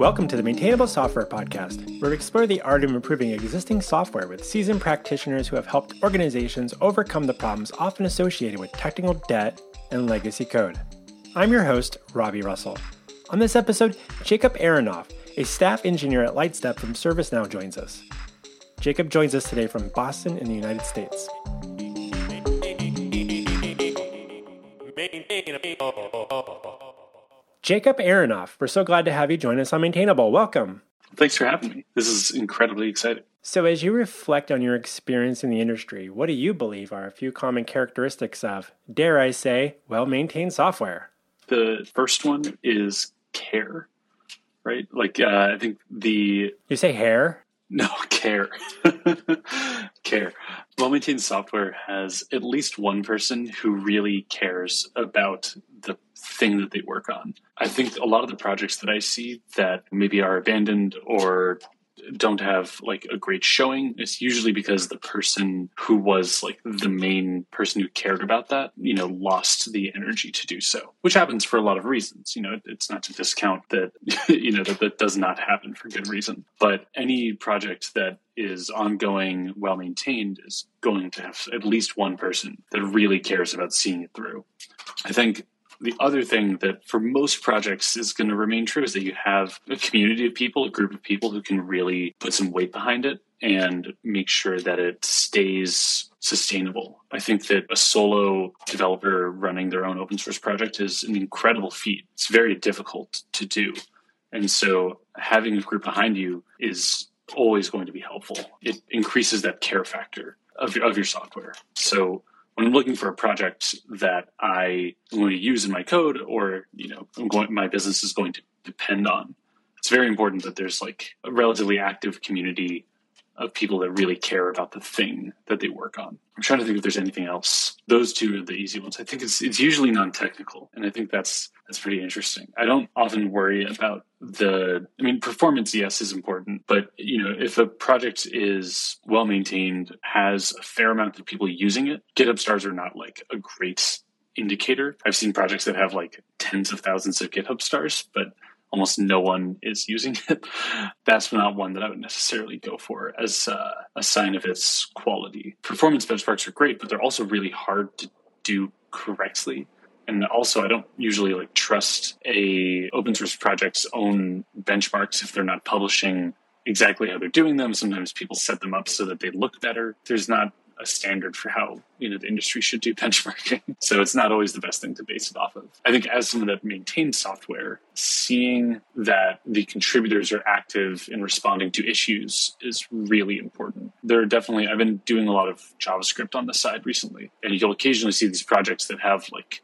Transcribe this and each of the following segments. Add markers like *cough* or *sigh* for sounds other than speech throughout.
Welcome to the Maintainable Software Podcast, where we explore the art of improving existing software with seasoned practitioners who have helped organizations overcome the problems often associated with technical debt and legacy code. I'm your host, Robby Russell. On this episode, Jacob Aronoff, a staff engineer at Lightstep from ServiceNow, joins us. Jacob joins us today from Boston in the United States. Jacob Aronoff, we're so glad to have you join us on Maintainable. Welcome. Thanks for having me. This is incredibly exciting. So, as you reflect on your experience in the industry, what do you believe are a few common characteristics of, dare I say, well maintained software? The first one is care, right? Like, uh, I think the. You say hair? *laughs* No, care. *laughs* care. Well software has at least one person who really cares about the thing that they work on. I think a lot of the projects that I see that maybe are abandoned or don't have like a great showing it's usually because the person who was like the main person who cared about that you know lost the energy to do so which happens for a lot of reasons. You know it's not to discount that *laughs* you know that that does not happen for good reason. But any project that is ongoing well maintained is going to have at least one person that really cares about seeing it through. I think the other thing that for most projects is going to remain true is that you have a community of people, a group of people who can really put some weight behind it and make sure that it stays sustainable. I think that a solo developer running their own open source project is an incredible feat. It's very difficult to do. And so having a group behind you is always going to be helpful. It increases that care factor of, your, of your software. So when I'm looking for a project that I going to use in my code or, you know, going, my business is going to depend on, it's very important that there's like a relatively active community of people that really care about the thing that they work on. I'm trying to think if there's anything else. Those two are the easy ones. I think it's it's usually non-technical, and I think that's that's pretty interesting. I don't often worry about the. I mean, performance, yes, is important, but you know, if a project is well maintained, has a fair amount of people using it, GitHub stars are not like a great indicator. I've seen projects that have like tens of thousands of GitHub stars, but almost no one is using it, *laughs* that's not one that I would necessarily go for as uh, a sign of its quality. Performance benchmarks are great, but they're also really hard to do correctly. And also, I don't usually like trust a open source project's own benchmarks if they're not publishing exactly how they're doing them. Sometimes people set them up so that they look better. There's not a standard for how you know the industry should do *laughs* benchmarking. So it's not always the best thing to base it off of. I think as someone that maintains software, seeing that the contributors are active in responding to issues is really important. There are definitely I've been doing a lot of JavaScript on the side recently, and you'll occasionally see these projects that have like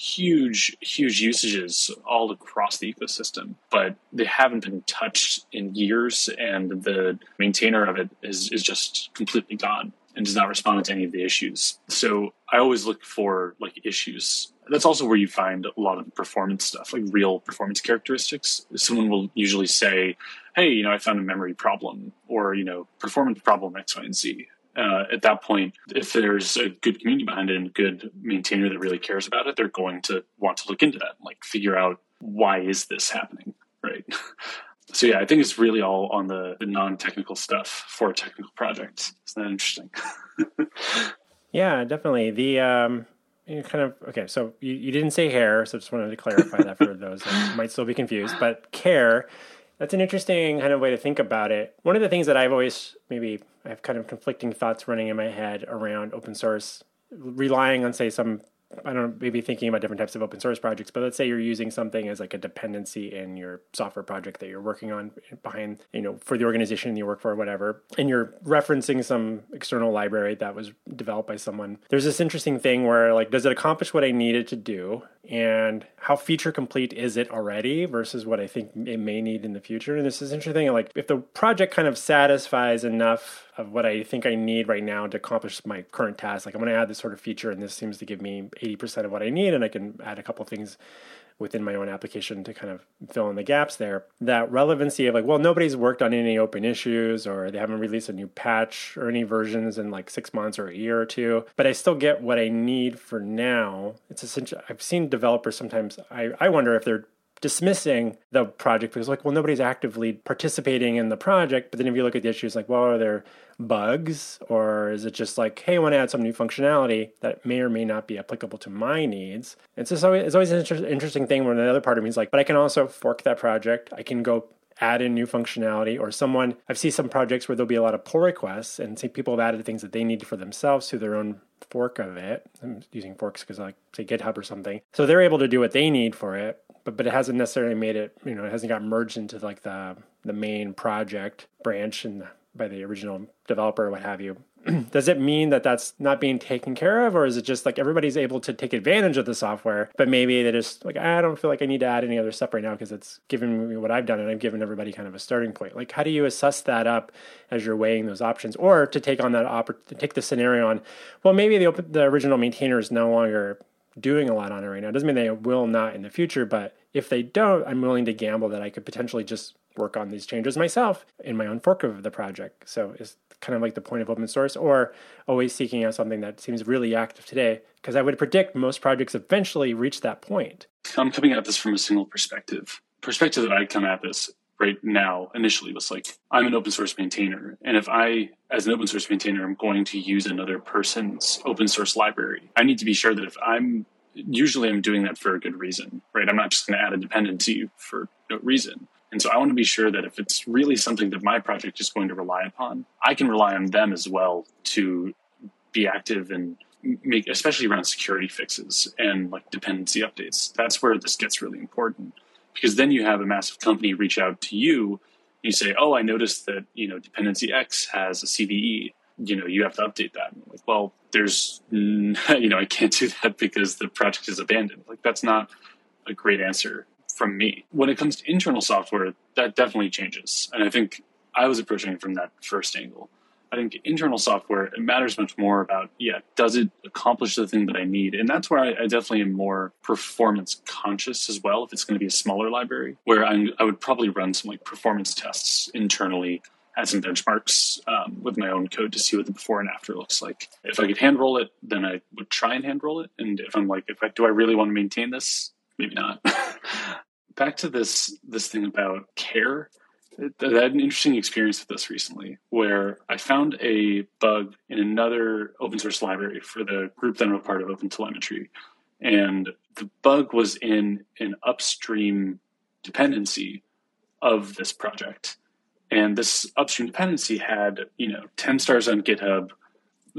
huge, huge usages all across the ecosystem, but they haven't been touched in years, and the maintainer of it is, is just completely gone and does not respond to any of the issues. So I always look for like issues. That's also where you find a lot of the performance stuff, like real performance characteristics. Someone will usually say, "Hey, you know, I found a memory problem," or you know, performance problem X, Y, and Z. Uh, at that point, if there's a good community behind it and a good maintainer that really cares about it, they're going to want to look into that, and, like figure out why is this happening, right? *laughs* so yeah, I think it's really all on the, the non-technical stuff for a technical project. Isn't that interesting? *laughs* yeah, definitely. The um, kind of okay. So you, you didn't say hair, so just wanted to clarify that for those that *laughs* might still be confused. But care, that's an interesting kind of way to think about it. One of the things that I've always maybe I have kind of conflicting thoughts running in my head around open source, relying on say some I don't know, maybe thinking about different types of open source projects, but let's say you're using something as like a dependency in your software project that you're working on behind, you know, for the organization you work for or whatever, and you're referencing some external library that was developed by someone. There's this interesting thing where like, does it accomplish what I needed to do? And how feature complete is it already versus what I think it may need in the future? And this is interesting. Like, if the project kind of satisfies enough of what I think I need right now to accomplish my current task. Like I'm going to add this sort of feature, and this seems to give me 80% of what I need, and I can add a couple things within my own application to kind of fill in the gaps there. That relevancy of like, well, nobody's worked on any open issues, or they haven't released a new patch or any versions in like six months or a year or two, but I still get what I need for now. It's essential. I've seen developers sometimes. I I wonder if they're dismissing the project because like well nobody's actively participating in the project but then if you look at the issues like well are there bugs? Or is it just like hey i want to add some new functionality that may or may not be applicable to my needs? It's just always, it's always an inter- interesting thing when another part of me is like but i can also fork that project. I can go add in new functionality or someone i've seen some projects where there'll be a lot of pull requests and people have added things that they need for themselves to their own fork of it. I'm using forks because like say github or something. So they're able to do what they need for it but but it hasn't necessarily made it you know it hasn't got merged into like the the main project branch and by the original developer or what have you *clears throat* does it mean that that's not being taken care of or is it just like everybody's able to take advantage of the software but maybe they just like i don't feel like i need to add any other stuff right now because it's given me what i've done and i've given everybody kind of a starting point like how do you assess that up as you're weighing those options or to take on that op- to take the scenario on well maybe the, open, the original maintainer is no longer doing a lot on it right now. It doesn't mean they will not in the future, but if they don't, I'm willing to gamble that I could potentially just work on these changes myself in my own fork of the project. So it's kind of like the point of open source, or always seeking out something that seems really active today, because I would predict most projects eventually reach that point. I'm coming at this from a single perspective. Perspective that I come at this right now initially was like i'm an open source maintainer and if i as an open source maintainer i'm going to use another person's open source library i need to be sure that if i'm usually i'm doing that for a good reason right i'm not just going to add a dependency for no reason and so i want to be sure that if it's really something that my project is going to rely upon i can rely on them as well to be active and make especially around security fixes and like dependency updates. That's where this gets really important because then you have a massive company reach out to you you say oh i noticed that you know dependency x has a cve you know you have to update that. And like well there's *laughs* you know i can't do that because the project is abandoned. Like that's not a great answer from me when it comes to internal software that definitely changes and i think i was approaching it from that first angle I think internal software, it matters much more about, yeah, does it accomplish the thing that I need? And that's where I, I definitely am more performance conscious as well. If it's going to be a smaller library, where I'm, I would probably run some like performance tests internally as some benchmarks um, with my own code to see what the before and after looks like. If I could hand roll it, then I would try and hand roll it. And if I'm like, if I, do I really want to maintain this? Maybe not. *laughs* Back to this this thing about care I had an interesting experience with this recently where I found a bug in another open source library for the group that I'm a part of, Open Telemetry, And the bug was in an upstream dependency of this project. And this upstream dependency had, you know, 10 stars on GitHub,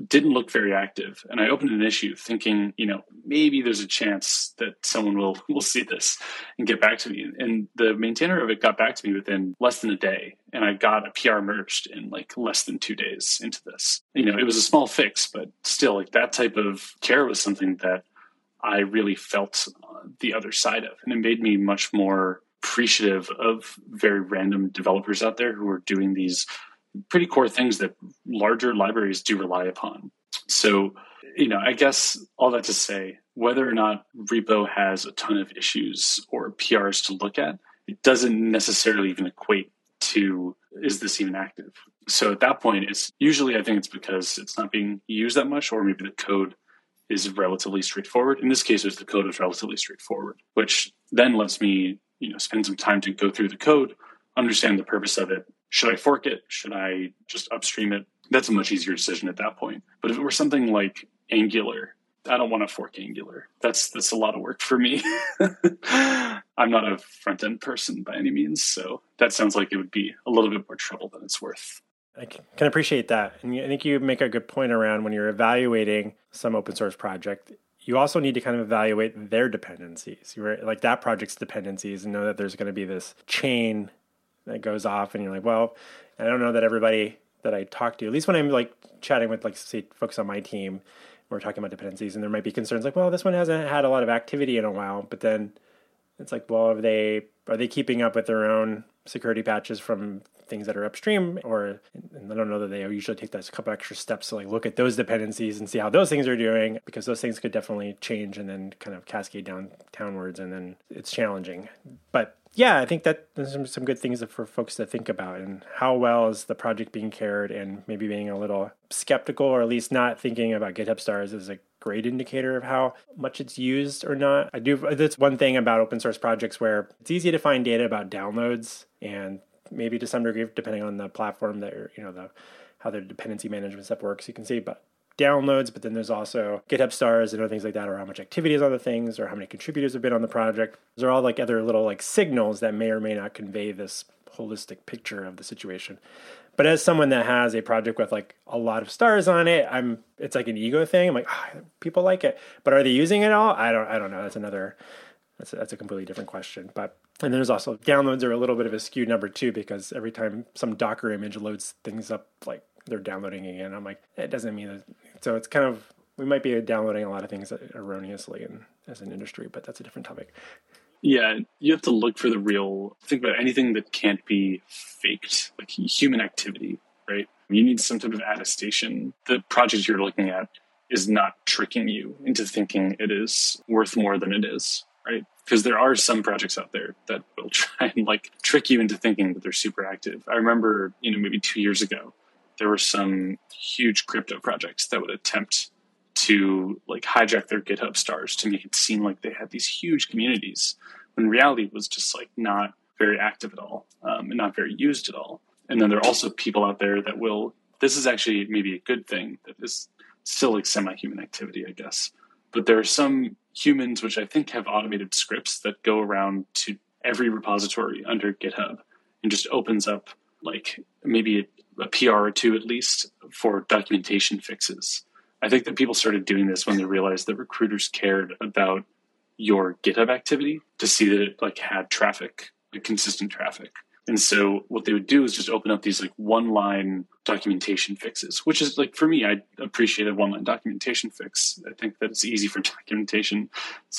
didn't look very active. And I opened an issue thinking, you know, maybe there's a chance that someone will *laughs* will see this and get back to me. And the maintainer of it got back to me within less than a day. And I got a PR merged in like less than two days into this. You know, it was a small fix, but still like that type of care was something that I really felt the other side of. And it made me much more appreciative of very random developers out there who are doing these pretty core things that larger libraries do rely upon. So, you know, I guess all that to say, whether or not repo has a ton of issues or PRs to look at, it doesn't necessarily even equate to is this even active? So at that point, it's usually I think it's because it's not being used that much, or maybe the code is relatively straightforward. In this case, the code is relatively straightforward, which then lets me, you know, spend some time to go through the code, understand the purpose of it, should I fork it? Should I just upstream it? That's a much easier decision at that point. But if it were something like Angular, I don't want to fork Angular. That's that's a lot of work for me. *laughs* I'm not a front end person by any means, so that sounds like it would be a little bit more trouble than it's worth. I can appreciate that, and I think you make a good point around when you're evaluating some open source project. You also need to kind of evaluate their dependencies, like that project's dependencies, and know that there's going to be this chain that goes off, and you're like, well, I don't know that everybody that I talk to, at least when I'm like chatting with like say folks on my team, we're talking about dependencies, and there might be concerns like, well, this one hasn't had a lot of activity in a while, but then it's like, well, are they are they keeping up with their own security patches from things that are upstream, or I don't know that they usually take those couple extra steps to like look at those dependencies and see how those things are doing, because those things could definitely change and then kind of cascade down downwards, and then it's challenging. But yeah, I think that there's some, some good things for folks to think about and how well is the project being cared and maybe being a little skeptical or at least not thinking about GitHub stars as a great indicator of how much it's used or not. I do that's one thing about open source projects where it's easy to find data about downloads and maybe to some degree depending on the platform that you know the how their dependency management stuff works you can see but downloads, but then there's also GitHub stars and other things like that, or how much activity is on the things, or how many contributors have been on the project. Those are all like other little like signals that may or may not convey this holistic picture of the situation. But as someone that has a project with like a lot of stars on it, I'm it's like an ego thing. I'm like, oh, people like it, but are they using it all? I don't I don't know. That's another that's a, that's a completely different question. But and then there's also downloads are a little bit of a skewed number too because every time some Docker image loads things up like they're downloading again. I'm like, it doesn't mean that. So it's kind of we might be downloading a lot of things erroneously as an industry, but that's a different topic. Yeah, you have to look for the real. Think about anything that can't be faked, like human activity, right? You need some type of attestation. The project you're looking at is not tricking you into thinking it is worth more than it is, right? Because there are some projects out there that will *laughs* try and like trick you into thinking that they're super active. I remember, you know, maybe two years ago, there were some huge crypto projects that would attempt to like hijack their GitHub stars to make it seem like they had these huge communities when reality was just like not very active at all um, and not very used at all. And then there are also people out there that will. This is actually maybe a good thing that is still like semi-human activity, I guess. But there are some humans which I think have automated scripts that go around to every repository under GitHub and just opens up like maybe a PR or two at least for documentation fixes. I think that people started doing this when they realized that recruiters cared about your GitHub activity to see that it like had traffic, like consistent traffic. And so what they would do is just open up these like one line documentation fixes, which is like for me, I appreciate a one line documentation fix. I think that it's easy for *laughs* documentation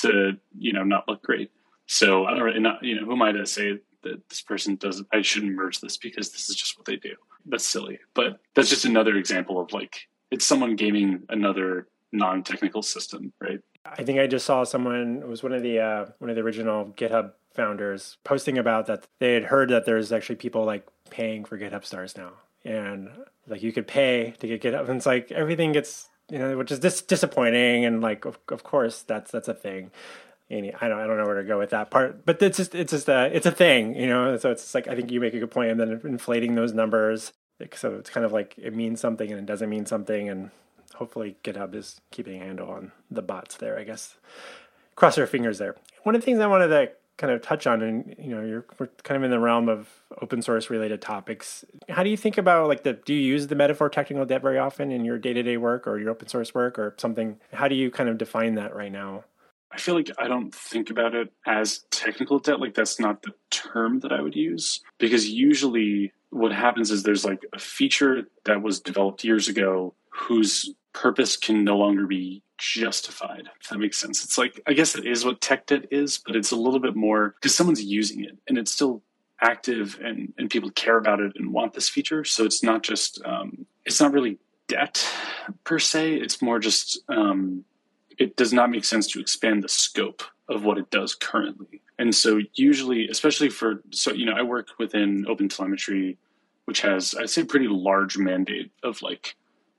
to, you know, not look great. So I don't really, not, you know, who am I to say that this person doesn't, I shouldn't merge this because this is just what they do that's silly. But that's just another example of like it's someone gaming another non-technical system, right? I think I just saw someone it was one of the uh, one of the original GitHub founders posting about that they had heard that there's actually people like paying for GitHub stars now, and like you could pay to get GitHub, and it's like everything gets you know, which is dis- disappointing, and like of, of course that's that's a thing. Any, I don't I don't know where to go with that part, but it's just it's just a it's a thing, you know. So it's like I think you make a good point, and then inflating those numbers. So it's kind of like it means something and it doesn't mean something, and hopefully GitHub is keeping a handle on the bots there. I guess cross our fingers there. One of the things I wanted to kind of touch on, and you know, you're we're kind of in the realm of open source related topics. How do you think about like the? Do you use the metaphor technical debt very often in your day to day work or your open source work or something? How do you kind of define that right now? I feel like I don't think about it as technical debt. Like that's not the term that I would use because usually what happens is there's like a feature that was developed years ago whose purpose can no longer be justified. If that makes sense. It's like I guess it is what tech debt is, but it's a little bit more because someone's using it and it's still active and and people care about it and want this feature. So it's not just um, it's not really debt per se. It's more just um, it does not make sense to expand the scope of what it does currently. And so usually, especially for so you know, I work within Open Telemetry, which has I'd say a pretty large mandate of like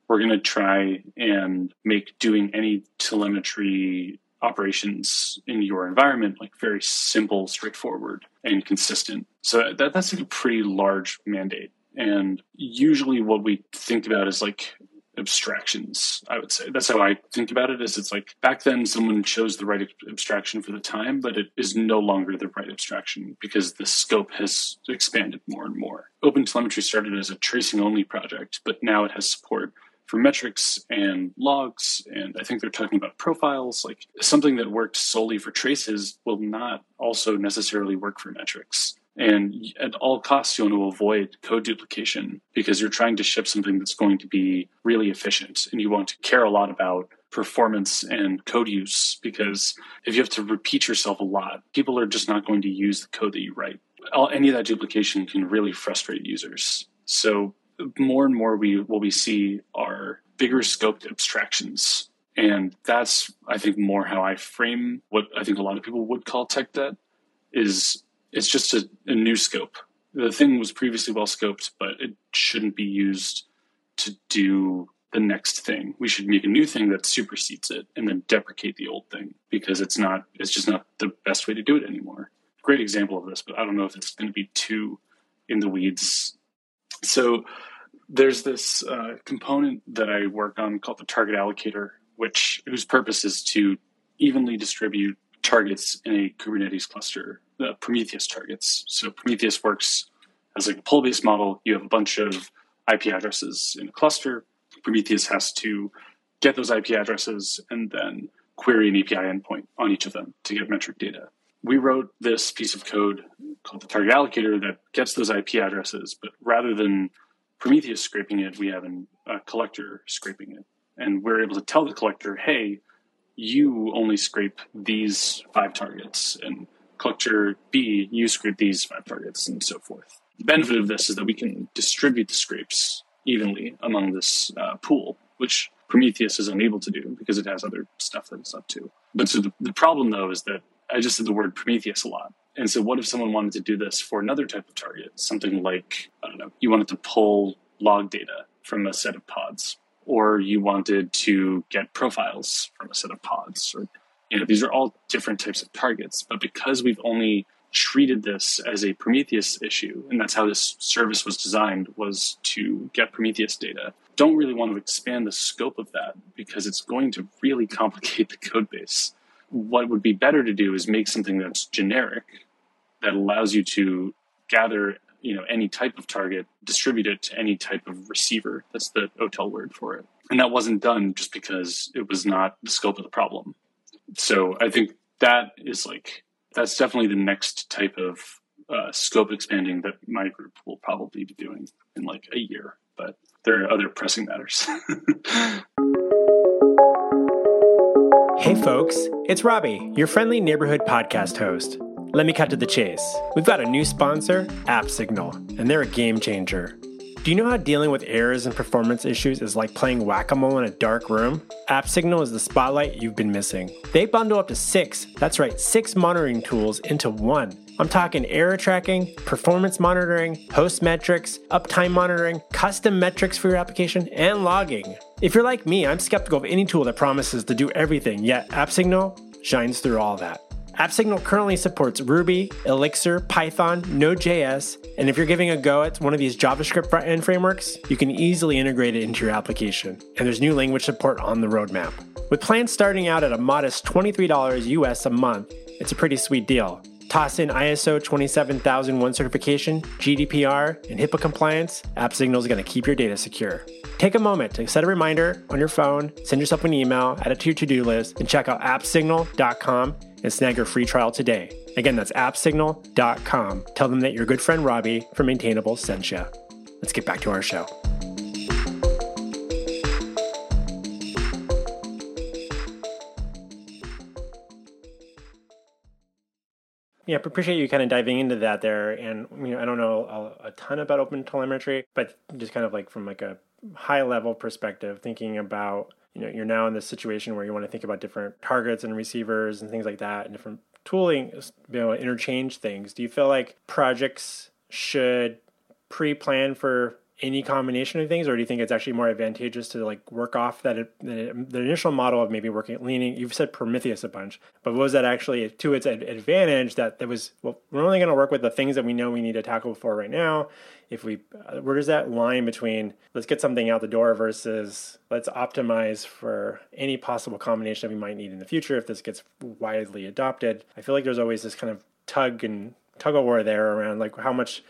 we're going to try and make doing any telemetry operations in your environment like very simple, straightforward, and consistent. So that, that's like a pretty large mandate. And usually, what we think about is like abstractions i would say. That's how i think about it is it's like back then someone chose the right abstraction for the time but it is no longer the right abstraction because the scope has expanded more and more. Open telemetry started as a tracing only project but now it has support for metrics and logs and i think they're talking about profiles. Like something that worked solely for traces will not also necessarily work for metrics and at all costs, you want to avoid code duplication because you're trying to ship something that's going to be really efficient. And you want to care a lot about performance and code use because if you have to repeat yourself a lot, people are just not going to use the code that you write. All, any of that duplication can really frustrate users. So more and more we what we see are bigger scoped abstractions. And that's I think more how I frame what I think a lot of people would call tech debt is it's just a, a new scope. The thing was previously well scoped, but it shouldn't be used to do the next thing. We should make a new thing that supersedes it and then deprecate the old thing because it's not it's just not the best way to do it anymore. Great example of this, but I don't know if it's going to be too in the weeds. So there's this uh, component that I work on called the target allocator, which whose purpose is to evenly distribute targets in a Kubernetes cluster, uh, Prometheus targets. So Prometheus works as like a pull-based model. You have a bunch of IP addresses in a cluster. Prometheus has to get those IP addresses and then query an API endpoint on each of them to get metric data. We wrote this piece of code called the target allocator that gets those IP addresses, but rather than Prometheus scraping it, we have a collector scraping it. And we're able to tell the collector, hey, you only scrape these five targets, and collector B, you scrape these five targets, and so forth. The benefit of this is that we can distribute the scrapes evenly among this uh, pool, which Prometheus is unable to do because it has other stuff that it's up to. But so the, the problem, though, is that I just said the word Prometheus a lot. And so, what if someone wanted to do this for another type of target? Something like, I don't know, you wanted to pull log data from a set of pods, or you wanted to get profiles from a set of pods, or you know, these are all different types of targets. But because we've only treated this as a Prometheus issue, and that's how this service was designed, was to get Prometheus data. Don't really want to expand the scope of that because it's going to really *laughs* complicate the code base. What would be better to do is make something that's generic that allows you to gather you know any type of target, distribute it to any type of receiver. That's the OTel word for it. And that wasn't done just because it was not the scope of the problem. So I think that is like that's definitely the next type of uh, scope expanding that my group will probably be doing in like a year. But there are other pressing matters. *laughs* hey, folks, it's Robby, your friendly neighborhood podcast host. Let me cut to the chase. We've got a new sponsor, AppSignal, and they're a game changer. Do you know how dealing with errors and performance issues is like playing whack a mole in a dark room? AppSignal is the spotlight you've been missing. They bundle up to six, that's right, six monitoring tools into one. I'm talking error tracking, performance monitoring, host metrics, uptime monitoring, custom metrics for your application, and logging. If you're like me, I'm skeptical of any tool that promises to do everything, yet AppSignal shines through all that. AppSignal currently supports Ruby, Elixir, Python, Node.js, and if you're giving a go at one of these JavaScript front-end frameworks, you can easily integrate it into your application. And there's new language support on the roadmap. With plans starting out at a modest $23 US a month, it's a pretty sweet deal. Toss in ISO 27001 certification, GDPR, and HIPAA compliance, AppSignal is going to keep your data secure. Take a moment to set a reminder on your phone, send yourself an email, add it to your to-do list, and check out appsignal.com and snag your free trial today. Again, that's appsignal.com. Tell them that your good friend Robby from Maintainable sent you. Let's get back to our show. Yeah, appreciate you kind of diving into that there. And you know, I don't know a, a ton about open telemetry, but just kind of like from like a high level perspective, thinking about you know you're now in this situation where you want to think about different targets and receivers and things like that and different tooling be able to interchange things do you feel like projects should pre-plan for any combination of things or do you think it's actually more advantageous to like work off that the, the initial model of maybe working leaning you've said prometheus a bunch but was that actually to its advantage that there was well we're only going to work with the things that we know we need to tackle for right now. If we uh, where does that line between let's get something out the door versus let's optimize for any possible combination that we might need in the future if this gets widely adopted? I feel like there's always this kind of tug and tug of war there around like how much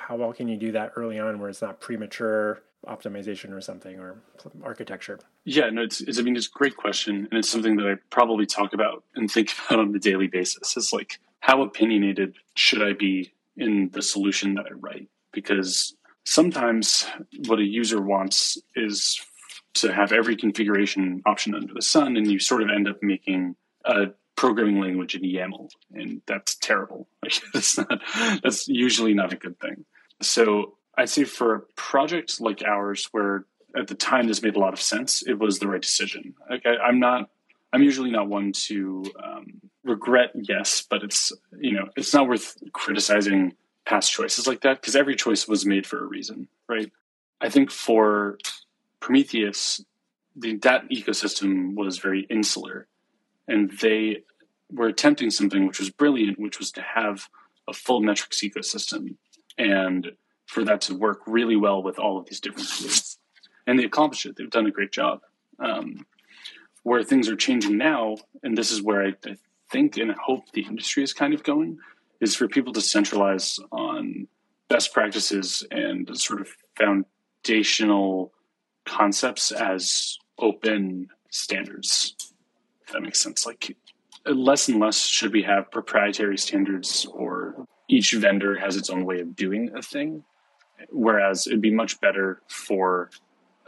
how well can you do that early on where it's not premature optimization or something or architecture? Yeah, no, it's, it's, I mean, it's a great question. And it's something that I probably talk about and think *laughs* about on a daily basis. It's like, how opinionated should I be in the solution that I write? Because sometimes what a user wants is to have every configuration option under the sun, and you sort of end up making a programming language in YAML, and that's terrible. *laughs* that's not that's usually not a good thing. So I'd say for a project like ours, where at the time this made a lot of sense, it was the right decision. I, am not, I'm usually not one to um, regret. Yes, but it's you know it's not worth criticizing past choices like that because every choice was made for a reason, right? I think for Prometheus, the, that ecosystem was very insular, and they were attempting something which was brilliant, which was to have a full metrics ecosystem, and for that to work really well with all of these different tools. And they accomplished it. They've done a great job. Um, where things are changing now, and this is where I, I think and hope the industry is kind of going, is for people to centralize on best practices and sort of foundational concepts as open standards. If that makes sense. Like less and less should we have proprietary standards or each vendor has its own way of doing a thing. Whereas it'd be much better for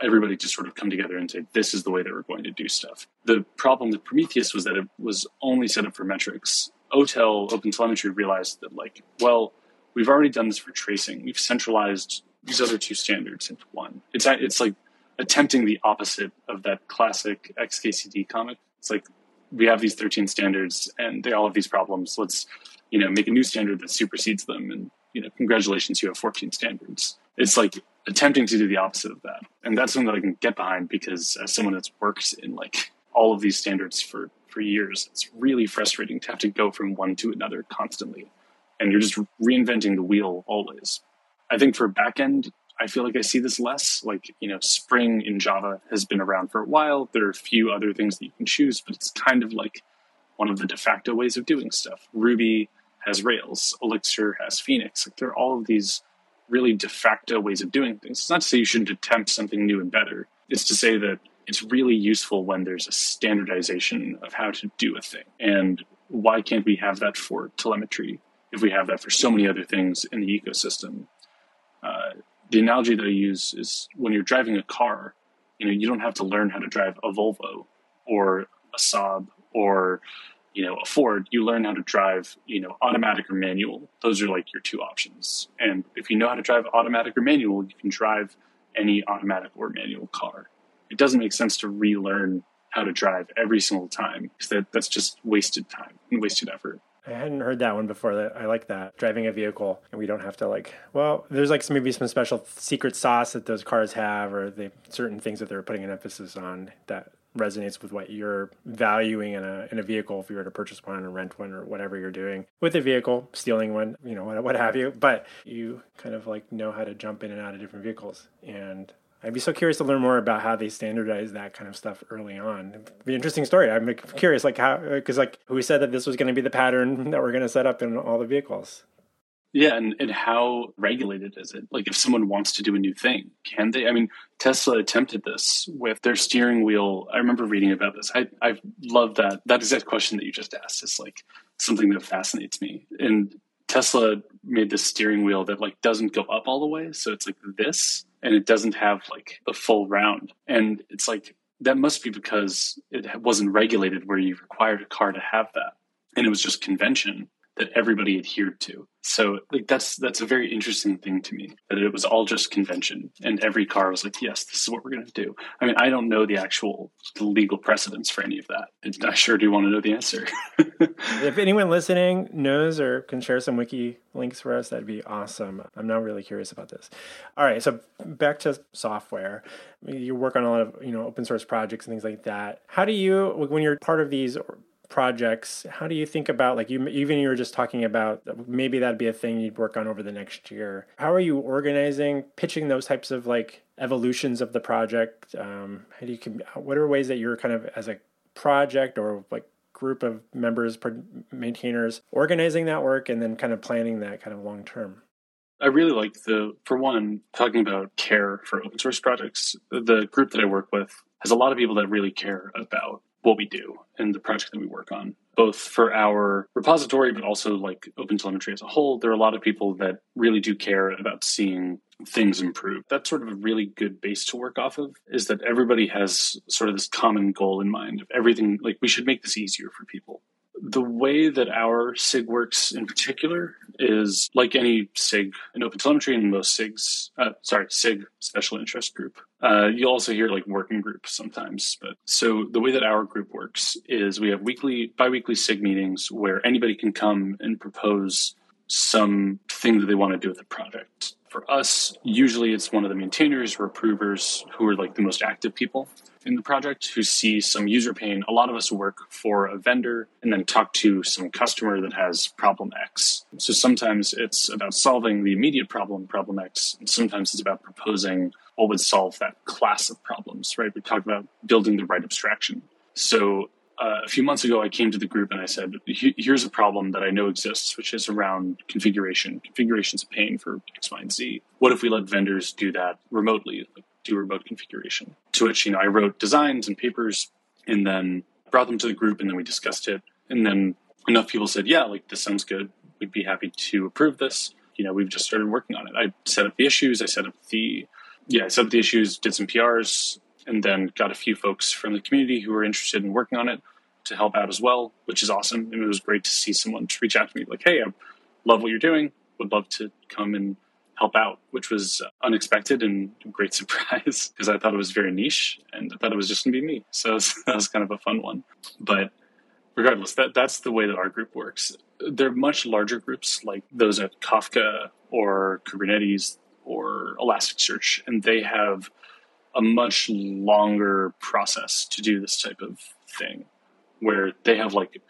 everybody to sort of come together and say, this is the way that we're going to do stuff. The problem with Prometheus was that it was only set up for metrics. OTel, OpenTelemetry, realized that, like, well, we've already done this for tracing. We've centralized these other two standards into one. It's, it's like attempting the opposite of that classic XKCD comic. It's like, we have these 13 standards and they all have these problems. Let's, you know, make a new standard that supersedes them. And, you know, congratulations, you have 14 standards. It's like attempting to do the opposite of that. And that's something that I can get behind because as someone that's worked in like all of these standards for, for years, it's really frustrating to have to go from one to another constantly. And you're just reinventing the wheel always. I think for backend, I feel like I see this less. Like, you know, Spring in Java has been around for a while. There are a few other things that you can choose, but it's kind of like one of the de facto ways of doing stuff. Ruby has Rails, Elixir has Phoenix. Like, there are all of these really de facto ways of doing things. It's not to say you shouldn't attempt something new and better. It's to say that it's really useful when there's a standardization of how to do a thing. And why can't we have that for telemetry if we have that for so many other things in the ecosystem? The analogy that I use is when you're driving a car, you know, you don't have to learn how to drive a Volvo or a Saab or you know a Ford, you learn how to drive you know automatic or manual. Those are like your two options. And if you know how to drive automatic or manual, you can drive any automatic or manual car. It doesn't make sense to relearn how to drive every single time because that, that's just wasted time and wasted effort. I hadn't heard that one before. That I like that driving a vehicle, and we don't have to like. Well, there's like maybe some special secret sauce that those cars have, or the certain things that they're putting an emphasis on that resonates with what you're valuing in a in a vehicle if you were to purchase one or rent one or whatever you're doing with a vehicle, stealing one, you know, what, what have you. But you kind of like know how to jump in and out of different vehicles. And I'd be so curious to learn more about how they standardize that kind of stuff early on. It'd be interesting story. I'm curious, like how, because like who said that this was going to be the pattern *laughs* that we're going to set up in all the vehicles? Yeah, and, and how regulated is it? Like, if someone wants to do a new thing, can they? I mean, Tesla attempted this with their steering wheel. I remember reading about this. I I love that that exact question that you just asked. It's like something that fascinates me. And Tesla made this steering wheel that like doesn't go up all the way, so it's like this, and it doesn't have like the full round. And it's like that must be because it wasn't regulated where you required a car to have that, and it was just convention that everybody adhered to. So like that's that's a very interesting thing to me that it was all just convention and every car was like, yes, this is what we're going to do. I mean, I don't know the actual legal precedents for any of that. I sure do want to know the answer. *laughs* if anyone listening knows or can share some wiki links for us, that'd be awesome. I'm now really curious about this. All right, so back to software. You work on a lot of you know open source projects and things like that. How do you when you're part of these projects how do you think about like you even you were just talking about maybe that'd be a thing you'd work on over the next year. How are you organizing pitching those types of like evolutions of the project? Um, how do you what are ways that you're kind of as a project or like group of members maintainers organizing that work and then kind of planning that kind of long term? I really like the, for one, talking about care for open source projects. The group that I work with has a lot of people that really care about what we do and the project that we work on, both for our repository, but also like open telemetry as a whole. There are a lot of people that really do care about seeing things improve. That's sort of a really good base to work off of is that everybody has sort of this common goal in mind of everything like we should make this easier for people the way that our SIG works in particular is like any SIG in OpenTelemetry and most SIGs, uh, sorry, SIG special interest group. Uh, you'll also hear like working group sometimes. But so the way that our group works is we have weekly, biweekly SIG meetings where anybody can come and propose some thing that they want to do with the project. For us, usually it's one of the maintainers or approvers who are like the most active people in the project who see some user pain. A lot of us work for a vendor and then talk to some customer that has problem X. So sometimes it's about solving the immediate problem, problem X, and sometimes it's about proposing what would solve that class of problems, right? We talk about building the right abstraction. So uh, a few months ago, I came to the group and I said, here's a problem that I know exists, which is around configuration. Configuration's a pain for X, Y, and Z. What if we let vendors do that remotely, like do remote configuration? To which, you know, I wrote designs and papers and then brought them to the group and then we discussed it. And then enough people said, yeah, like this sounds good. We'd be happy to approve this. You know, we've just started working on it. I set up the issues. I set up the, yeah, I set up the issues, did some PRs, and then got a few folks from the community who were interested in working on it to help out as well, which is awesome. And it was great to see someone reach out to me like, "Hey, I love what you're doing. Would love to come and help out," which was unexpected and great *laughs* surprise because I thought it was very niche and I thought it was just going to be me. So *laughs* that was kind of a fun one. But regardless, that that's the way that our group works. They're much larger groups like those at Kafka or Kubernetes or Elasticsearch, and they have a much longer process to do this type of thing where they have like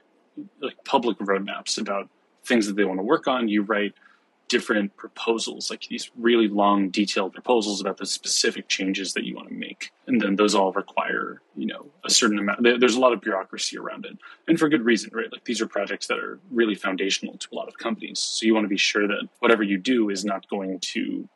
like public roadmaps about things that they want to work on you write different proposals like these really long detailed proposals about the specific changes that you want to make and then those all require you know a certain amount there's a lot of bureaucracy around it and for good reason right like these are projects that are really foundational to a lot of companies so you want to be sure that whatever you do is not going to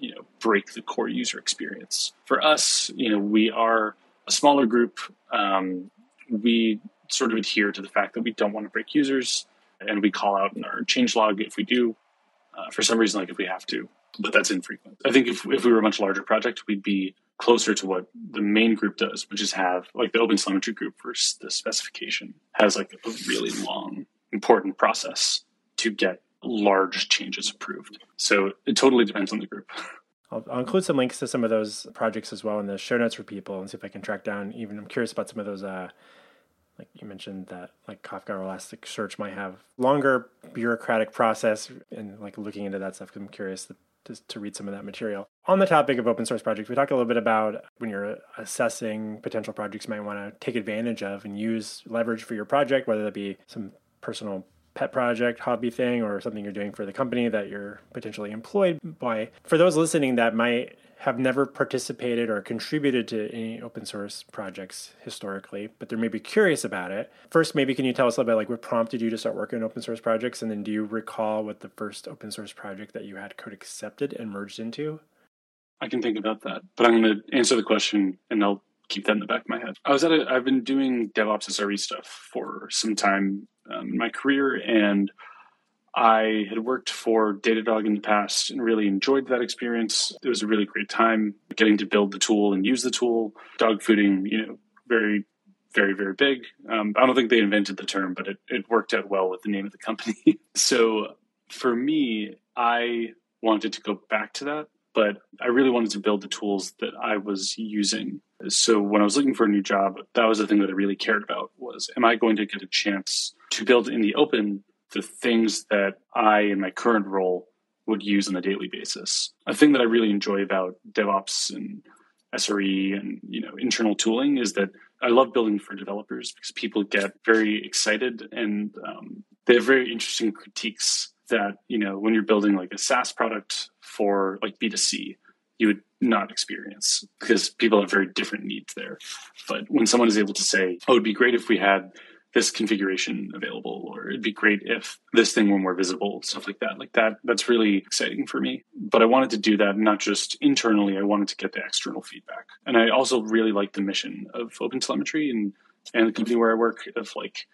you know break the core user experience. For us, you know, we are a smaller group. Um, we sort of adhere to the fact that we don't want to break users, and we call out in our change log if we do. Uh, for some reason, like if we have to, but that's infrequent. I think if if we were a much larger project, we'd be closer to what the main group does, which is have like the OpenTelemetry group for the specification has like a really long, important process to get large changes approved. So it totally depends on the group. *laughs* I'll, I'll, include some links to some of those projects as well in the show notes for people and see if I can track down. Even I'm curious about some of those. Uh, like you mentioned that like Kafka or Elasticsearch might have longer bureaucratic process and like looking into that stuff. because I'm curious to, to, to read some of that material. On the topic of open source projects, we talked a little bit about when you're assessing potential projects you might want to take advantage of and use leverage for your project, whether that be some personal pet project, hobby thing, or something you're doing for the company that you're potentially employed by. For those listening that might have never participated or contributed to any open source projects historically, but they're maybe curious about it. First, maybe can you tell us a little bit like what prompted you to start working on open source projects? And then do you recall what the first open source project that you had code accepted and merged into? I can think about that, but I'm going to answer the question and I'll keep that in the back of my head. I was at a, I've been doing DevOps SRE stuff for some time um, in my career, and I had worked for Datadog in the past and really enjoyed that experience. It was a really great time getting to build the tool and use the tool. Dog fooding, you know, very, very, very big. Um, I don't think they invented the term, but it, it worked out well with the name of the company. *laughs* so for me, I wanted to go back to that, but I really wanted to build the tools that I was using so when I was looking for a new job, that was the thing that I really cared about was am I going to get a chance to build in the open the things that I in my current role would use on a daily basis. A thing that I really enjoy about DevOps and SRE and you know internal tooling is that I love building for developers because people get very excited and um, they have very interesting critiques that you know when you're building like a SaaS product for like B2C you would not experience because people have very different needs there. But when someone is able to say, oh, it'd be great if we had this configuration available, or it'd be great if this thing were more visible, stuff like that. Like that, that's really exciting for me. But I wanted to do that not just internally, I wanted to get the external feedback. And I also really like the mission of OpenTelemetry and, and the company where I work of like,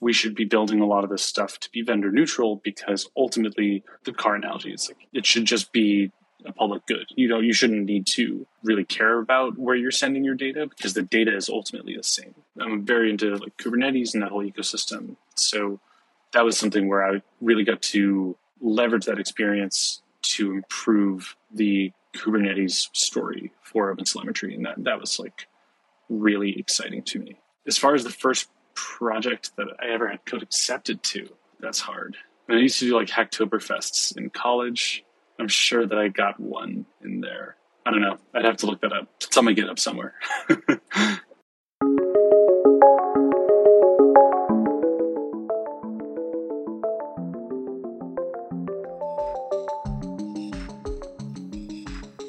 we should be building a lot of this stuff to be vendor neutral because ultimately the car analogy is like it should just be a public good. You know, you shouldn't need to really care about where you're sending your data because the data is ultimately the same. I'm very into like Kubernetes and that whole ecosystem. So that was something where I really got to leverage that experience to improve the Kubernetes story for OpenTelemetry. And that, that was like really exciting to me. As far as the first project that I ever had code accepted to, that's hard. And I used to do like Hacktoberfests in college I'm sure that I got one in there. I don't know. I'd have to look that up. On my GitHub somewhere. *laughs*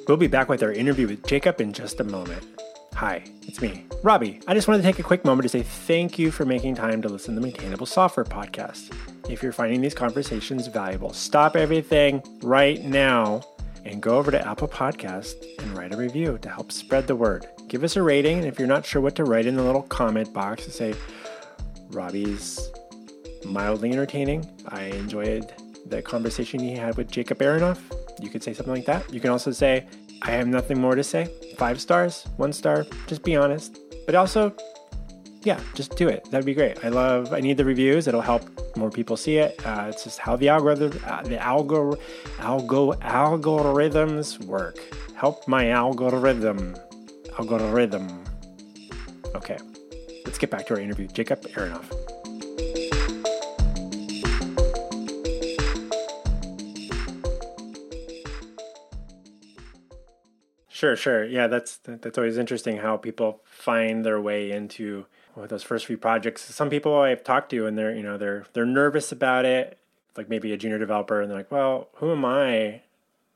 We'll be back with our interview with Jacob in just a moment. Hi, it's me, Robby. I just wanted to take a quick moment to say thank you for making time to listen to the Maintainable Software Podcast. If you're finding these conversations valuable, stop everything right now and go over to Apple Podcast and write a review to help spread the word. Give us a rating, and if you're not sure what to write in the little comment box, to say Robby's mildly entertaining. I enjoyed the conversation he had with Jacob Aronoff. You could say something like that. You can also say, I have nothing more to say. Five stars, one star, just be honest. But also, yeah, just do it. That'd be great. I love, I need the reviews. It'll help more people see it. Uh, it's just how the algorithm, uh, the algo, algo, algorithms work. Help my algorithm, algorithm. Okay, let's get back to our interview. Jacob Aronoff. Sure, sure. Yeah, that's that's always interesting how people find their way into well, those first few projects. Some people I've talked to and they're you know they're they're nervous about it, like maybe a junior developer, and they're like, well, who am I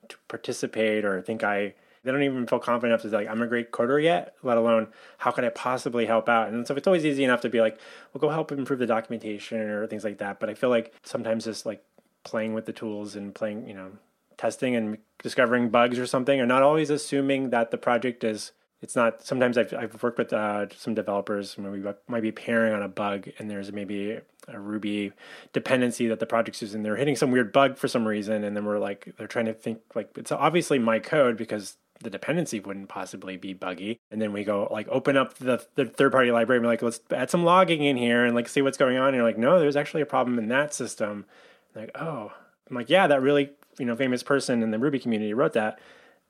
to participate or think I? They don't even feel confident enough to say like I'm a great coder yet, let alone how could I possibly help out? And so it's always easy enough to be like, well, go help improve the documentation or things like that. But I feel like sometimes just like playing with the tools and playing, you know, testing and discovering bugs or something are not always assuming that the project is it's not sometimes i've, I've worked with uh, some developers when we might be pairing on a bug and there's maybe a ruby dependency that the project's using they're hitting some weird bug for some reason and then we're like they're trying to think like it's obviously my code because the dependency wouldn't possibly be buggy. And then we go like open up the, the third party library and be like let's add some logging in here and like see what's going on. And you're like no there's actually a problem in that system. Like oh i'm like yeah that really you know famous person in the Ruby community wrote that,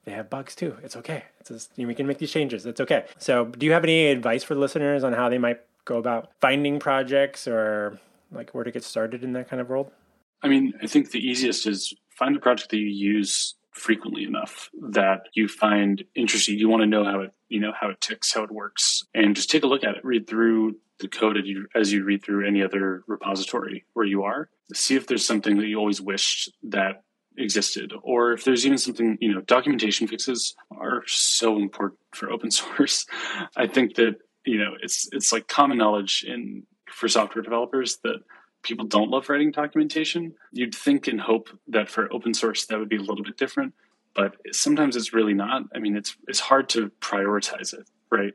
they have bugs too. It's okay. It's just, we can make these changes. It's okay. So, do you have any advice for listeners on how they might go about finding projects or like where to get started in that kind of world? I mean, I think the easiest is find a project that you use frequently enough that you find interesting. You want to know how it, you know, how it ticks, how it works, and just take a look at it. Read through the code as you, as you read through any other repository where you are. See if there's something that you always wished that existed or if there's even something you know documentation fixes are so important for open *laughs* source i think that you know it's it's like common knowledge in for software developers that people don't love writing documentation. You'd think and hope that for open source that would be a little bit different but sometimes it's really not. I mean it's it's hard to prioritize it right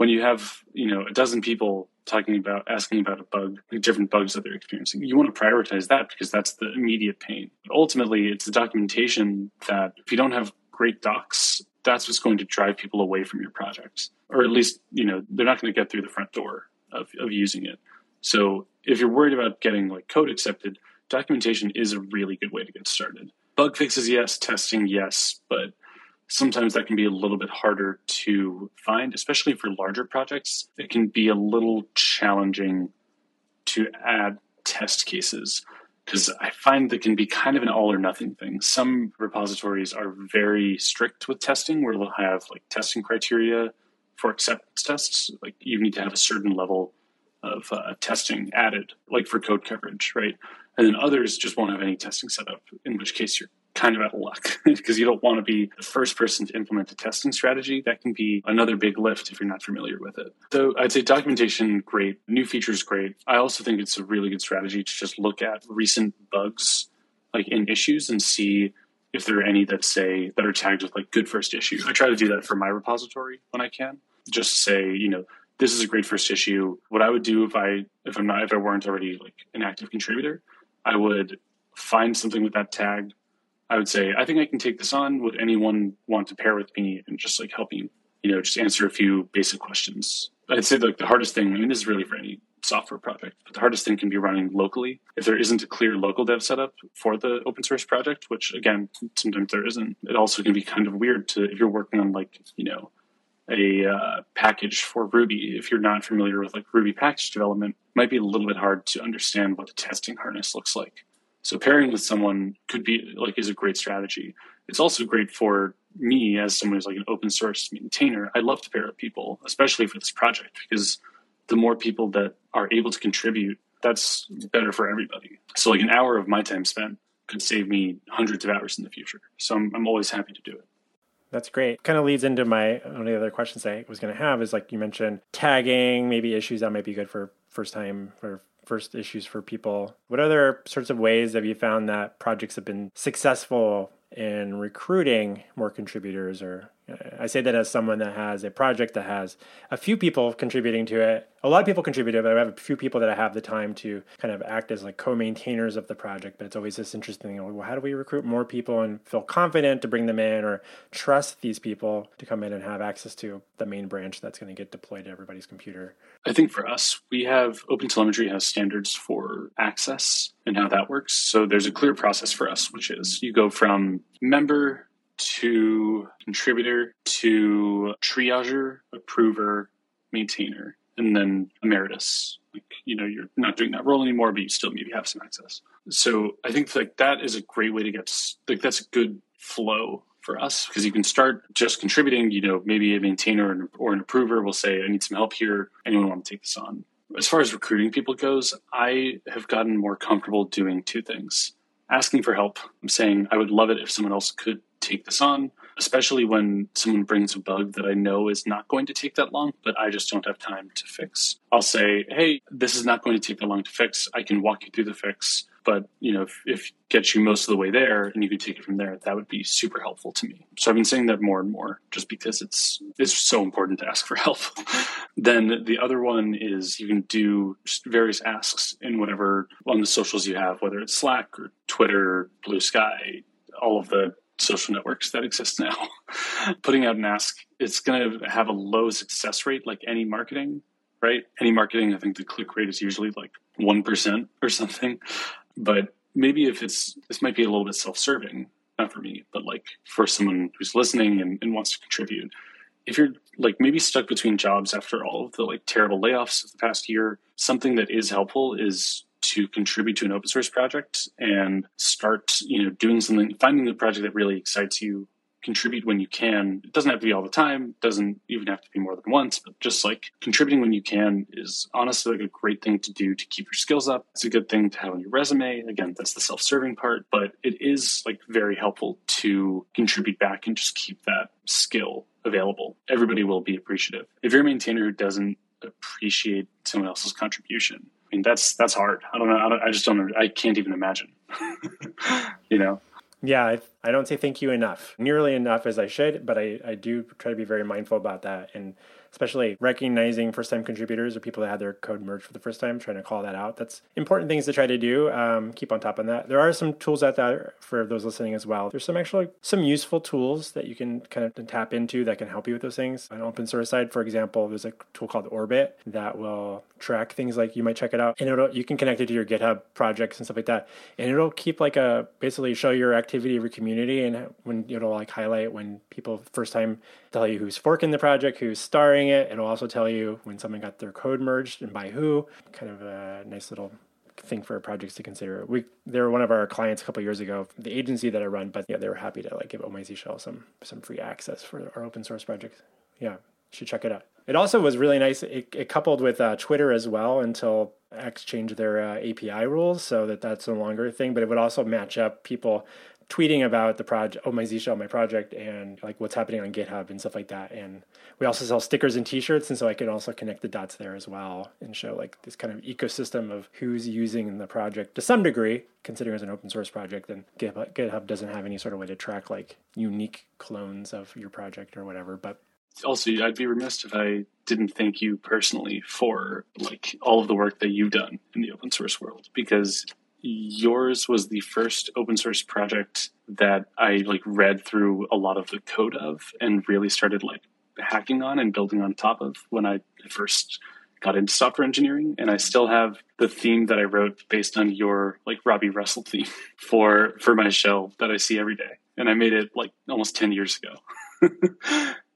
when you have you know a dozen people talking about asking about a bug, like different bugs that they're experiencing. You want to prioritize that because that's the immediate pain. But ultimately, it's the documentation that if you don't have great docs, that's what's going to drive people away from your projects, or at least you know they're not going to get through the front door of, of using it. So if you're worried about getting like code accepted, documentation is a really good way to get started. Bug fixes, yes. Testing, yes. But sometimes that can be a little bit harder to find, especially for larger projects. It can be a little challenging to add test cases because I find that can be kind of an all or nothing thing. Some repositories are very strict with testing, where they'll have like testing criteria for acceptance tests. Like you need to have a certain level of uh, testing added, like for code coverage, right? And then others just won't have any testing set up, in which case you're kind of out of luck *laughs* because you don't want to be the first person to implement a testing strategy. That can be another big lift if you're not familiar with it. So I'd say documentation, great. New features, great. I also think it's a really good strategy to just look at recent bugs like in issues and see if there are any that say that are tagged with like good first issue. I try to do that for my repository when I can. Just say, you know, this is a great first issue. What I would do if I if I'm not if I weren't already like an active contributor, I would find something with that tag I would say, I think I can take this on. Would anyone want to pair with me and just like help you, you know, just answer a few basic questions? I'd say like the hardest thing, I mean, this is really for any software project, but the hardest thing can be running locally. If there isn't a clear local dev setup for the open source project, which again, sometimes there isn't, it also can be kind of weird to, if you're working on like, you know, a uh, package for Ruby, if you're not familiar with like Ruby package development, might be a little bit hard to understand what the testing harness looks like So pairing with someone could be like is a great strategy. It's also great for me as someone who's like an open source maintainer. I love to pair with people, especially for this project, because the more people that are able to contribute, that's better for everybody. So like an hour of my time spent could save me hundreds of hours in the future. So I'm, I'm always happy to do it. That's great. Kind of leads into my one of the other questions I was going to have is like you mentioned tagging, maybe issues that might be good for first time or first issues for people. What other sorts of ways have you found that projects have been successful in recruiting more contributors or I say that as someone that has a project that has a few people contributing to it. A lot of people contribute to it, but I have a few people that I have the time to kind of act as like co-maintainers of the project. But it's always this interesting thing. Well, how do we recruit more people and feel confident to bring them in or trust these people to come in and have access to the main branch that's going to get deployed to everybody's computer? I think for us, we have OpenTelemetry has standards for access and how that works. So there's a clear process for us, which is you go from member to contributor to triager, approver, maintainer, and then emeritus. Like, you know, you're not doing that role anymore, but you still maybe have some access. So I think like that is a great way to get like that's a good flow for us because you can start just contributing. You know, maybe a maintainer or an approver will say, "I need some help here. Anyone want to take this on?" As far as recruiting people goes, I have gotten more comfortable doing two things: asking for help. I'm saying I would love it if someone else could take this on, especially when someone brings a bug that I know is not going to take that long, but I just don't have time to fix. I'll say, hey, this is not going to take that long to fix. I can walk you through the fix, but you know, if, if gets you most of the way there and you can take it from there, that would be super helpful to me. So I've been saying that more and more just because it's it's so important to ask for help. *laughs* then the other one is you can do various asks in whatever on the socials you have, whether it's Slack or Twitter, Blue Sky, all of the social networks that exist now. *laughs* Putting out an ask, it's going to have a low success rate like any marketing, right? Any marketing, I think the click rate is usually like 1% or *laughs* something. But maybe if it's, this might be a little bit self serving, not for me, but like for someone who's listening and, and wants to contribute. If you're like maybe stuck between jobs after all of the like terrible layoffs of the past year, something that is helpful is to contribute to an open source project and start, you know, doing something, finding the project that really excites you, contribute when you can. It doesn't have to be all the time, doesn't even have to be more than once, but just like contributing when you can is honestly like a great thing to do to keep your skills up. It's a good thing to have on your resume. Again, that's the self-serving part, but it is like very helpful to contribute back and just keep that skill available. Everybody will be appreciative. If you're a maintainer who doesn't appreciate someone else's contribution, I mean, that's that's hard. I don't know. I, don't, I just don't. I can't even imagine. *laughs* you know. Yeah, I, I don't say thank you enough, nearly enough as I should, but I, I do try to be very mindful about that. And especially recognizing first time contributors or people that had their code merged for the first time, trying to call that out. That's important things to try to do. Um, keep on top of that. There are some tools out there for those listening as well. There's some actually some useful tools that you can kind of tap into that can help you with those things. On open source side, for example, there's a tool called Orbit that will track things like you might check it out and it'll you can connect it to your GitHub projects and stuff like that. And it'll keep like a basically show your activity of your community and when it'll like highlight when people first time tell you who's forking the project, who's starring it. It'll also tell you when someone got their code merged and by who. Kind of a nice little thing for projects to consider. We they were one of our clients a couple years ago, the agency that I run, but yeah, they were happy to like give OMIZ Shell some some free access for our open source projects. Yeah, should check it out. It also was really nice. It, it coupled with uh, Twitter as well until X changed their uh, API rules, so that that's no longer a thing. But it would also match up people tweeting about the project, oh my Z Shell, my project, and like what's happening on GitHub and stuff like that. And we also sell stickers and T-shirts, and so I can also connect the dots there as well and show like this kind of ecosystem of who's using the project to some degree, considering it's an open source project. And GitHub, GitHub doesn't have any sort of way to track like unique clones of your project or whatever, but also i'd be remiss if i didn't thank you personally for like all of the work that you've done in the open source world because yours was the first open source project that I like read through a lot of the code of and really started like hacking on and building on top of when I first got into software engineering and I still have the theme that I wrote based on your like Robby Russell theme *laughs* for for my show that I see every day and I made it like almost 10 years ago. *laughs*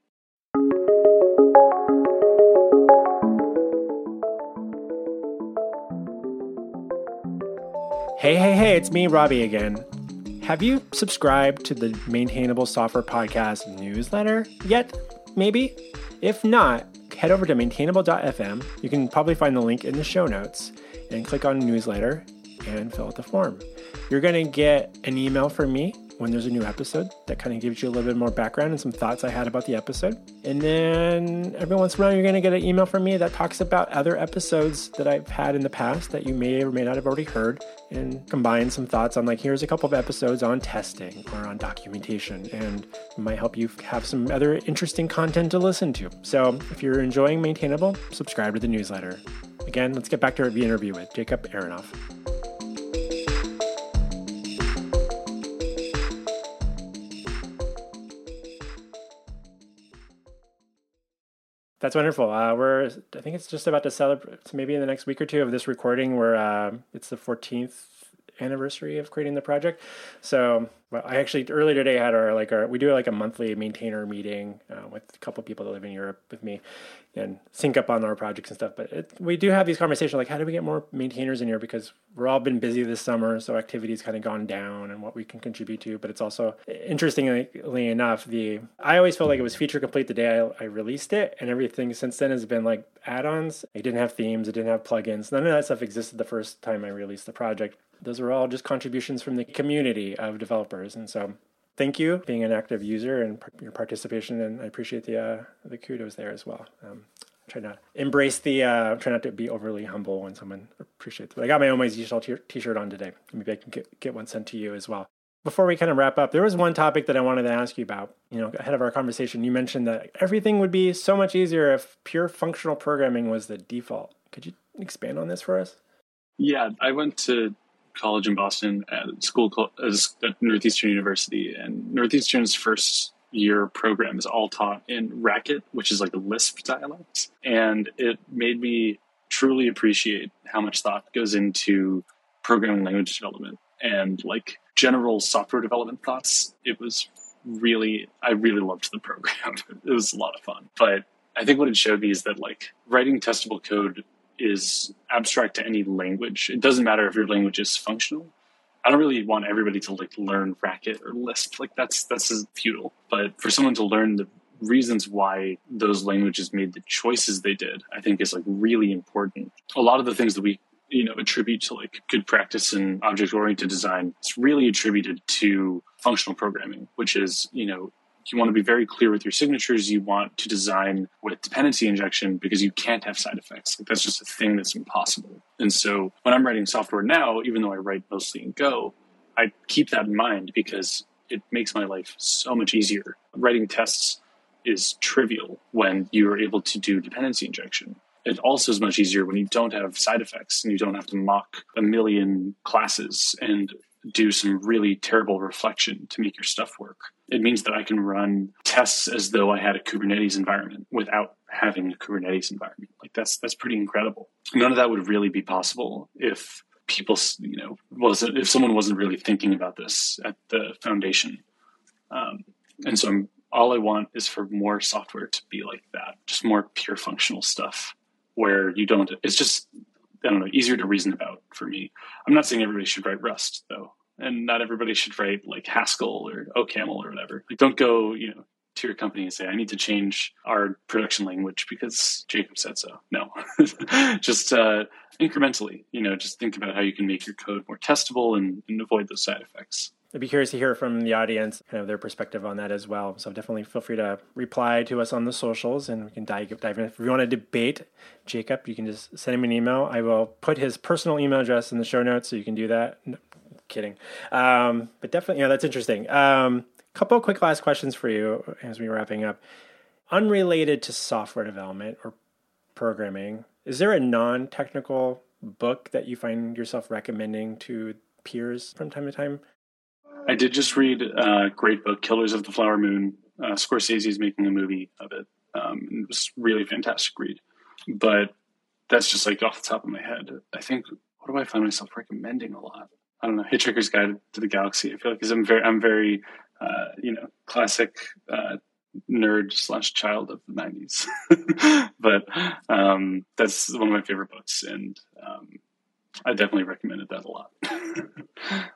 Hey, hey, hey, it's me, Robby again. Have you subscribed to the Maintainable Software Podcast newsletter yet? Maybe? If not, head over to maintainable.fm. You can probably find the link in the show notes and click on newsletter and fill out the form. You're going to get an email from me when there's a new episode that kind of gives you a little bit more background and some thoughts I had about the episode. And then every once in a while, you're going to get an email from me that talks about other episodes that I've had in the past that you may or may not have already heard and combine some thoughts on, like, here's a couple of episodes on testing or on documentation, and might help you have some other interesting content to listen to. So if you're enjoying Maintainable, subscribe to the newsletter. Again, let's get back to the interview with Jacob Aronoff. That's wonderful. Uh, we're, I think it's just about to celebrate, maybe in the next week or two of this recording, where uh, it's the 14th anniversary of creating the project. So well, I actually earlier today had our like our we do like a monthly maintainer meeting uh, with a couple people that live in Europe with me and sync up on our projects and stuff. But it, we do have these conversations like how do we get more maintainers in here because we're all been busy this summer, so activity's kind of gone down and what we can contribute to. But it's also interestingly enough, the I always felt like it was feature complete the day I, I released it, and everything since then has been like add-ons. It didn't have themes, it didn't have plugins. None of that stuff existed the first time I released the project those are all just contributions from the community of developers. And so thank you being an active user and your participation. And I appreciate the, uh, the kudos there as well. Um, try not embrace the uh, try not to be overly humble when someone appreciates. But I got my own Digital t-shirt on today. Maybe I can get, get one sent to you as well. Before we kind of wrap up, there was one topic that I wanted to ask you about. You know, ahead of our conversation, you mentioned that everything would be so much easier if pure functional programming was the default. Could you expand on this for us? Yeah, I went to college in Boston at school at Northeastern University, and Northeastern's first year program is all taught in Racket, which is like a Lisp dialect, and it made me truly appreciate how much thought goes into programming language development and like general software development thoughts. It was really, I really loved the program. *laughs* it was a lot of fun, but I think what it showed me is that like writing testable code is abstract to any language. It doesn't matter if your language is functional. I don't really want everybody to like learn Racket or Lisp. Like that's that's futile. But for someone to learn the reasons why those languages made the choices they did, I think is like really important. A lot of the things that we you know attribute to like good practice in object oriented design, it's really attributed to functional programming, which is you know you want to be very clear with your signatures. You want to design with dependency injection because you can't have side effects. Like that's just a thing that's impossible. And so when I'm writing software now, even though I write mostly in Go, I keep that in mind because it makes my life so much easier. Writing tests is trivial when you're able to do dependency injection. It also is much easier when you don't have side effects and you don't have to mock a million classes and do some really terrible reflection to make your stuff work. It means that I can run tests as though I had a Kubernetes environment without having a Kubernetes environment. Like that's that's pretty incredible. None of that would really be possible if people, you know, wasn't if someone wasn't really thinking about this at the foundation. Um, and so I'm, all I want is for more software to be like that, just more pure functional stuff where you don't. It's just I don't know, easier to reason about for me. I'm not saying everybody should write Rust though, and not everybody should write like Haskell or OCaml or whatever. Like, don't go, you know, to your company and say, "I need to change our production language because Jacob said so." No, *laughs* just uh, incrementally. You know, just think about how you can make your code more testable and, and avoid those side effects. I'd be curious to hear from the audience, kind of their perspective on that as well. So definitely feel free to reply to us on the socials, and we can dive, dive in. If you want to debate Jacob, you can just send him an email. I will put his personal email address in the show notes, so you can do that. No, kidding, um, but definitely, know, that's interesting. Um, couple quick last questions for you as we're wrapping up. Unrelated to software development or programming, is there a non-technical book that you find yourself recommending to peers from time to time? I did just read a great book, Killers of the Flower Moon. Uh, Scorsese is making a movie of it. Um, it was really fantastic read. But that's just like off the top of my head. I think what do I find myself recommending a lot? I don't know. Hitchhiker's Guide to the Galaxy. I feel like because I'm very, I'm very, uh, you know, classic uh, nerd slash child of the '90s. *laughs* but um, that's one of my favorite books, and um, I definitely recommended that a lot. *laughs*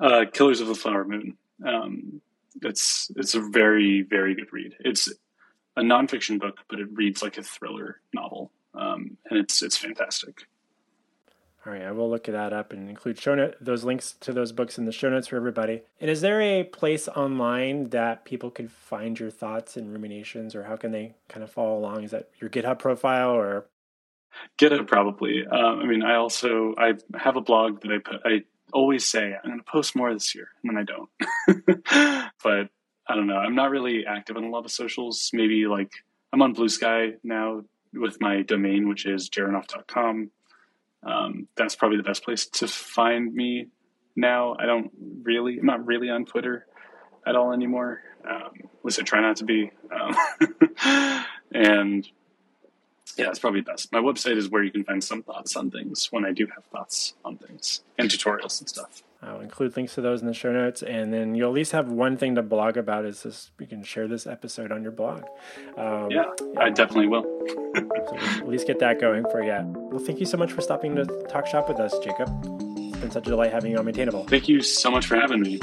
uh, Killers of the Flower Moon. Um, it's it's a very very good read. It's a nonfiction book, but it reads like a thriller novel, um, and it's it's fantastic. All right, I will look that up and include show note, those links to those books in the show notes for everybody. And is there a place online that people can find your thoughts and ruminations, or how can they kind of follow along? Is that your GitHub profile or? GitHub probably. Um, I mean, I also I have a blog that I put. I always say I'm going to post more this year, and then I don't. *laughs* but I don't know. I'm not really active on a lot of socials. Maybe like I'm on Blue Sky now with my domain, which is jaranoff.com um, that's probably the best place to find me now. I don't really, I'm not really on Twitter at all anymore. Um, at least I try not to be. Um, *laughs* and yeah, it's probably best. My website is where you can find some thoughts on things when I do have thoughts on things and tutorials and stuff. I'll include links to those in the show notes, and then you'll at least have one thing to blog about. Is this you can share this episode on your blog? Um, yeah, yeah, I definitely will. *laughs* so at least get that going for you. Well, thank you so much for stopping to talk shop with us, Jacob. It's been such a delight having you on Maintainable. Thank you so much for having me.